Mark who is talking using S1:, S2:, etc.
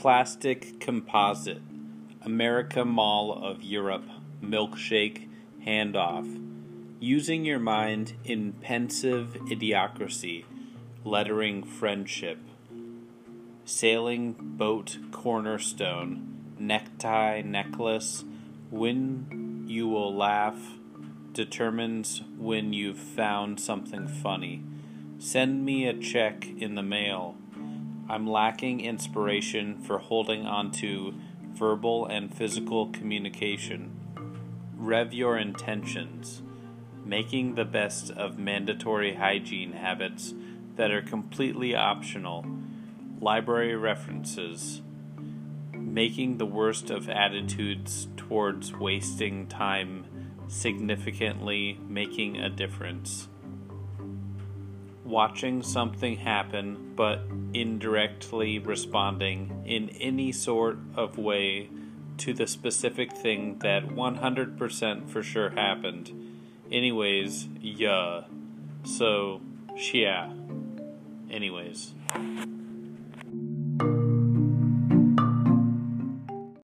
S1: Plastic composite. America Mall of Europe. Milkshake handoff. Using your mind in pensive idiocracy. Lettering friendship. Sailing boat cornerstone. Necktie necklace. When you will laugh determines when you've found something funny. Send me a check in the mail. I'm lacking inspiration for holding on to verbal and physical communication. Rev your intentions. Making the best of mandatory hygiene habits that are completely optional. Library references. Making the worst of attitudes towards wasting time significantly making a difference. Watching something happen, but indirectly responding in any sort of way to the specific thing that 100% for sure happened. Anyways, yeah. So, yeah. Anyways.